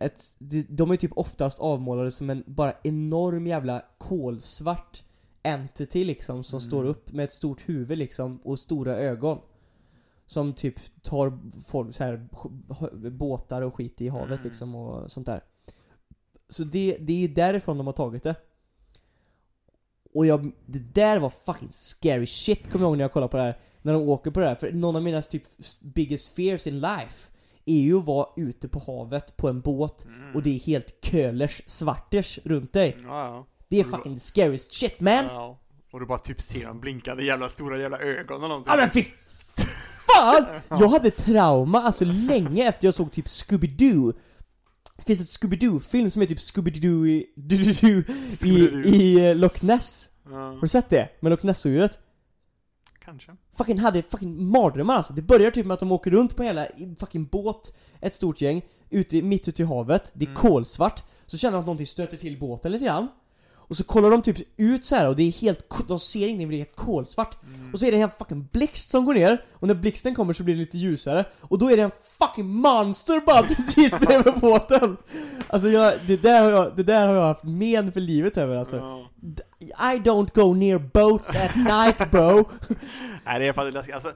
ett, De är typ oftast avmålade som en bara enorm jävla kolsvart entity liksom som Mm. står upp med ett stort huvud liksom och stora ögon Som typ tar folk, så här, båtar och skit i havet Mm. liksom och sånt där Så det, det är därifrån de har tagit det Och jag, det där var fucking scary shit kommer jag ihåg när jag kollade på det här När de åker på det här, för någon av mina typ biggest fears in life Är ju att vara ute på havet på en båt Mm. och det är helt kölers svarters runt dig Ja, ja. Det är Och du fucking the scariest shit man! Ja. Och du bara typ ser de blinkande jävla stora jävla ögon eller någonting. Ja men fy fan! Jag hade trauma alltså länge efter jag såg typ Scooby-Doo Det finns ett Scooby-Doo-film som är typ Scooby-Doo i, du, du, du, i, i eh, Loch Ness Ja, Har du sett det? Med Loch Ness-odjuret? kanske. Fucking hade fucking mardrömmar alltså Det börjar typ med att de åker runt på hela fucking båt Ett stort gäng ute, Mitt ute i havet Det är Mm. kolsvart Så känner de att någonting stöter till båten lite grann Och så kollar de typ ut så här och det är helt De ser ingenting det är helt kolsvart Mm. Och så är det en fucking blixt som går ner Och när blixten kommer så blir det lite ljusare Och då är det en fucking monster bara precis bredvid båten Alltså jag, det där har jag, det där har jag haft men för livet över alltså. I don't go near boats at night bro Nej, det är fan läskigt. Alltså,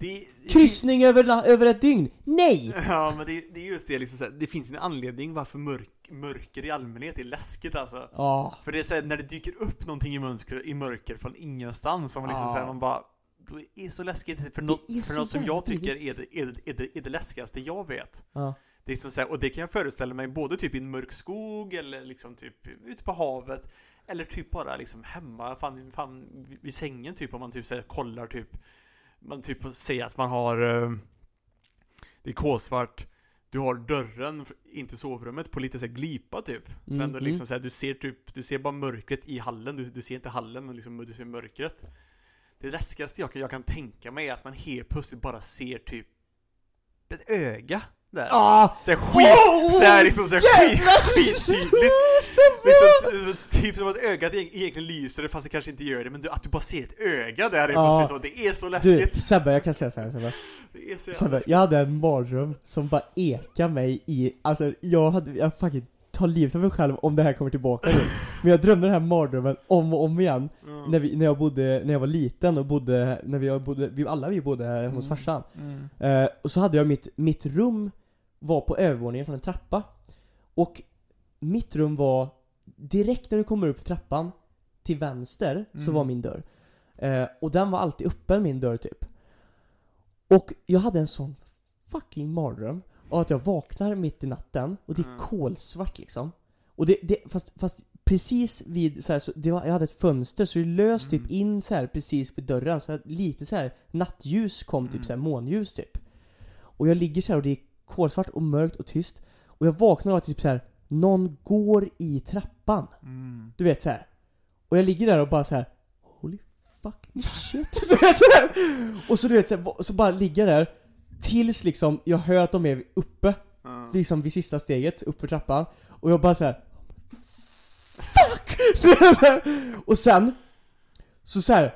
det, Kryssning över, la- över ett dygn? Nej! Ja, men det, det är just det liksom så här, det finns en anledning varför mörk, mörker i allmänhet är läskigt alltså. Ja, För det är så här, när det dyker upp någonting i mörker, i mörker från ingenstans som man liksom Ja. säger man bara då är det så läskigt för något, för något som jag tycker är det, är, det, är, det, är det läskigaste jag vet. ja. Det är liksom så här, och det kan jag föreställa mig både typ i en mörk skog eller liksom typ ute på havet eller typ bara liksom hemma, fan, fan vid sängen typ om man typ så här, kollar typ man typ säger att man har eh, det är kolsvart du har dörren in till sovrummet på lite så här glipa typ. Så Mm, ändå mm. liksom så här, du ser typ, du ser bara mörkret i hallen, du, du ser inte hallen men liksom du ser mörkret. Det läskigaste jag kan, jag kan tänka mig är att man helt plötsligt bara ser typ ett öga där. Ah! Så skit, Oh! så här liksom så här skit, skittydligt. Liksom, typ som att ögat eg- egentligen lyser fast det kanske inte gör det, men du, att du bara ser ett öga där plötsligt så, det är så Du, läskigt. Sebbe, jag kan säga så här Sebbe. Sebbe, jag hade en mardröm som bara ekade mig i, alltså jag hade, jag fucking tar livet av mig själv om det här kommer tillbaka nu. Men jag drömde den här mardrömmen om och om igen. Ja. När, vi, när jag bodde, när jag var liten och bodde, när vi bodde, vi, alla vi bodde här hos Mm. farsan. Mm. Eh, och så hade jag mitt, mitt rum var på övervåningen från en trappa. Och mitt rum var direkt när du kommer upp för trappan till vänster så Mm. var min dörr. Eh, och den var alltid öppen min dörr typ. Och jag hade en sån fucking mardröm. Och att jag vaknar mitt i natten och det är Mm. kolsvart liksom. Och det, det fast, fast precis vid så här, så det var, jag hade ett fönster så det lös typ Mm. in så här precis vid dörren så lite så här nattljus kom typ Mm. så här månljus typ. Och jag ligger så här och det är kolsvart och mörkt och tyst. Och jag vaknar av att typ så här någon går i trappan. Mm. Du vet så här. Och jag ligger där och bara så här. Holy fucking shit. Du vet, så här. Och så du vet så, här, så bara ligger jag där tills liksom jag hör att de är uppe, Ja. liksom vid sista steget, upp för trappan. Och jag bara så här. Fuck! Och sen, så så här.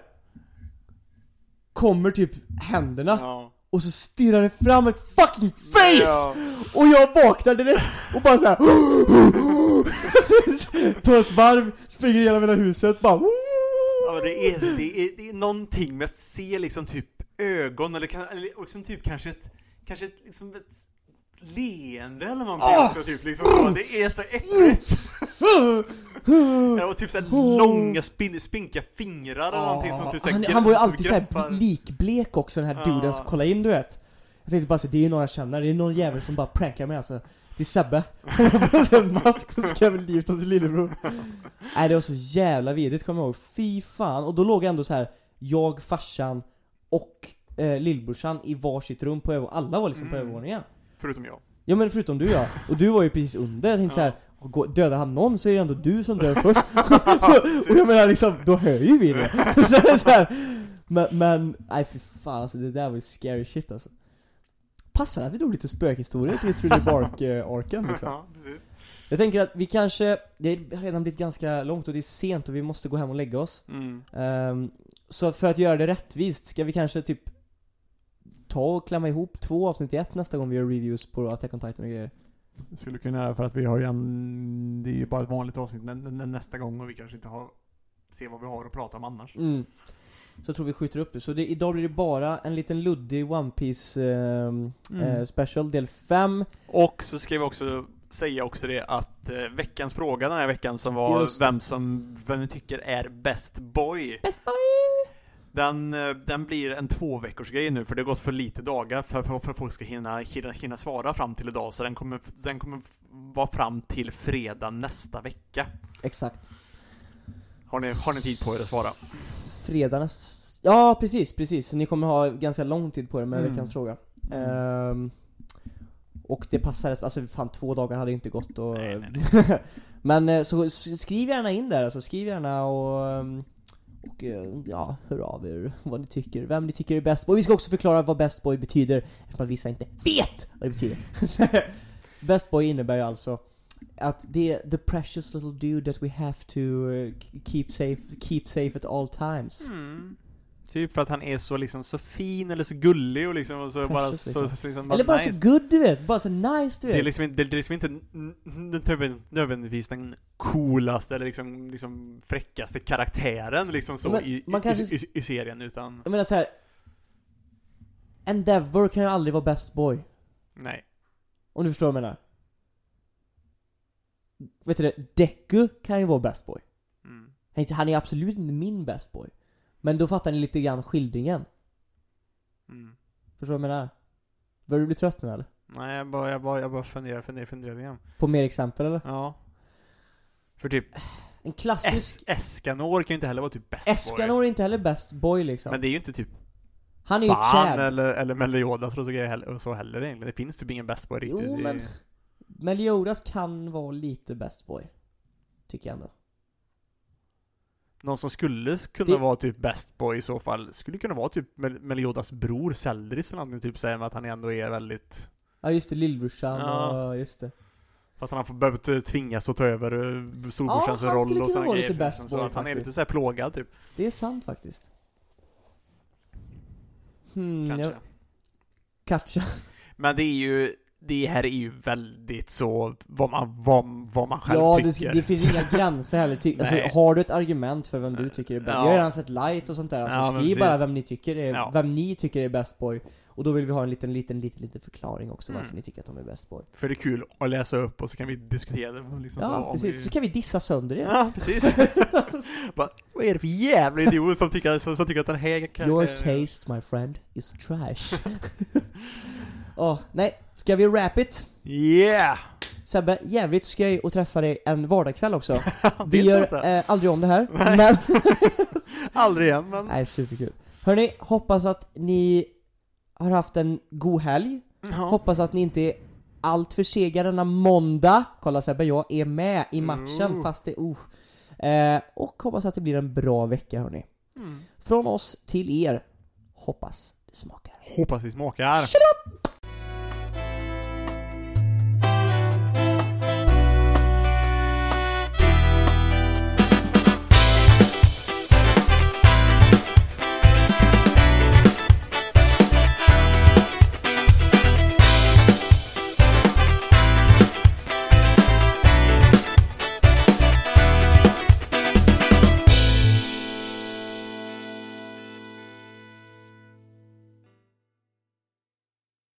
Kommer typ händerna Ja. Och så stirrar det fram ett fucking face! Och jag vaknar direkt och bara såhär Tar ett varv, springer igenom hela huset, bara Ja, men det, är, det, är, det är någonting med att se liksom typ ögon eller, kan- eller liksom typ kanske ett, kanske ett, liksom ett leende eller någonting Ah! också typ liksom så. Det är så äckligt! Ja, och typ såhär långa spin, spinka fingrar eller någonting som typ han, han var ju alltid såhär likblek också den här duden Ja. som kollade in du vet. Jag tänkte bara så det är någon jag känner, det är någon jävel som bara prankar mig alltså. Det är Sebbe. På en mask och skrämmer livet av sin lillebror. Nej det var så jävla vidrigt kommer jag ihåg, fy fan. Och då låg jag ändå så här jag, farsan och eh, lillbrorsan i varsitt rum på över, alla var liksom på Mm. övervåningen. Förutom jag. Ja men förutom du ja, och du var ju precis under, jag tänkte Ja. Dödar han någon så är det ändå du som dör först. Och jag menar liksom, då hör ju vi det. Så är det så här, Men, men, nej för fan alltså det där var ju scary shit alltså. Passar att vi drog lite spökhistorier till Thriller Bark-arken liksom? Ja, precis. Jag tänker att vi kanske, det har redan blivit ganska långt och det är sent och vi måste gå hem och lägga oss. Mm. Ehm, Så för att göra det rättvist, ska vi kanske typ Ta och klämma ihop två avsnitt i ett nästa gång vi gör reviews på Attack on Titan och grejer? Det skulle kunna göra för att vi har ju en, det är ju bara ett vanligt avsnitt nä, nä, nästa gång och vi kanske inte har, ser vad vi har att prata om annars. Mm. Så jag tror vi skjuter upp det. Så det, idag blir det bara en liten luddig One Piece ehm, Mm. eh, special del 5. Och så ska vi också säga också det att eh, veckans fråga den här veckan som var Just. vem som, vem ni tycker är bäst boy. Best boy! Den, eh, den blir en två veckors grej nu för det har gått för lite dagar för, för, för att folk ska hinna, hinna, hinna svara fram till idag så den kommer, den kommer vara fram till fredag nästa vecka. Exakt. Har ni, har ni tid på er att svara? Fredag näst... Ja, precis, precis. Så ni kommer ha ganska lång tid på er med Mm. veckans fråga. Ehm, och det passar rätt, alltså fan två dagar hade inte gått och... Nej, nej, Men eh, så skriv gärna in där, alltså skriv gärna och... Och eh, ja, hör av er vad ni tycker, vem ni tycker är bäst boy. Vi ska också förklara vad best boy betyder, eftersom vissa inte vet vad det betyder. best boy innebär ju alltså att det är the precious little dude that we have to eh, keep safe, keep safe at all times. Mm. Typ för att han är så liksom så fin eller så gullig och liksom och så bara Precious, så, liksom. så, liksom Eller bara nice. så good du vet, bara så nice du vet. Det är liksom inte, det är liksom inte nödvändigtvis den coolaste eller liksom, liksom fräckaste karaktären liksom så Men i, man kanske- i, i, i serien utan Jag menar så här. Endeavor kan ju aldrig vara best boy. nej. Om du förstår vad jag menar. Vet du det? Deku kan ju vara best boy. Mm. Han är inte- Han är absolut inte min best boy. Men då fattar ni lite grann skildringen. Mm. Förstår du vad jag menar? Börjar du bli trött nu eller? Nej, jag bara, jag bara, jag bara funderar, funderar, funderar igen. På mer exempel eller? Ja. För typ, En klassisk... es Escanor kan ju inte heller vara typ best boy. Escanor är inte heller best boy liksom. Men det är ju inte typ han är ju Ban eller, eller Meliodas och så, heller- och så heller egentligen. Det finns typ ingen best boy riktigt. Jo men... Meliodas kan vara lite best boy. Tycker jag ändå. Någon som skulle kunna Det- vara typ best boy i så fall, skulle kunna vara typ Mel- Meliodas bror Zeldris eller någonting, typ säger man att han ändå är väldigt Ja just det, lillbrorsan Ja. och just det. Fast han har behövt tvingas att ta över eh, storbrorsans Ja, roll och sådana grejer. lite best liksom, så boy att han är lite såhär plågad typ. Det är sant faktiskt. Hmm, Kanske. Ja, kanske. Men det är ju, det här är ju väldigt så, vad man, vad, vad man själv Ja, tycker. det, det finns inga gränser heller. Ty, alltså, har du ett argument för vem du tycker är bäst? Ja. Vi har redan sett light och sånt där. Alltså, Ja, skriv precis. bara vem ni tycker är, Ja. vem ni tycker är best boy. Och då vill vi ha en liten, liten, liten, liten förklaring också Mm. varför ni tycker att de är best boy. För det är kul att läsa upp och så kan vi diskutera det liksom så, Ja, om precis. vi... Så kan vi dissa sönder det. Ja, precis. Bara, vad är det för jävla idiot som tycker, som, som tycker att den här kan... Your taste, my friend, is trash. Åh, nej. Ska vi wrap it? Yeah! Sebbe, jävligt skoj att träffa dig en vardagskväll också. Vi gör eh, aldrig om det här, Nej. men... Aldrig igen, men... Nej, superkul. Hörni, hoppas att ni har haft en god helg. Ja. Hoppas att ni inte är allt för sega denna måndag. Kolla Sebbe, jag är med i matchen Oh. fast det... Uh. Eh, och hoppas att det blir en bra vecka hörni. Mm. Från oss till er. Hoppas det smakar. Hoppas det smakar. Shut up!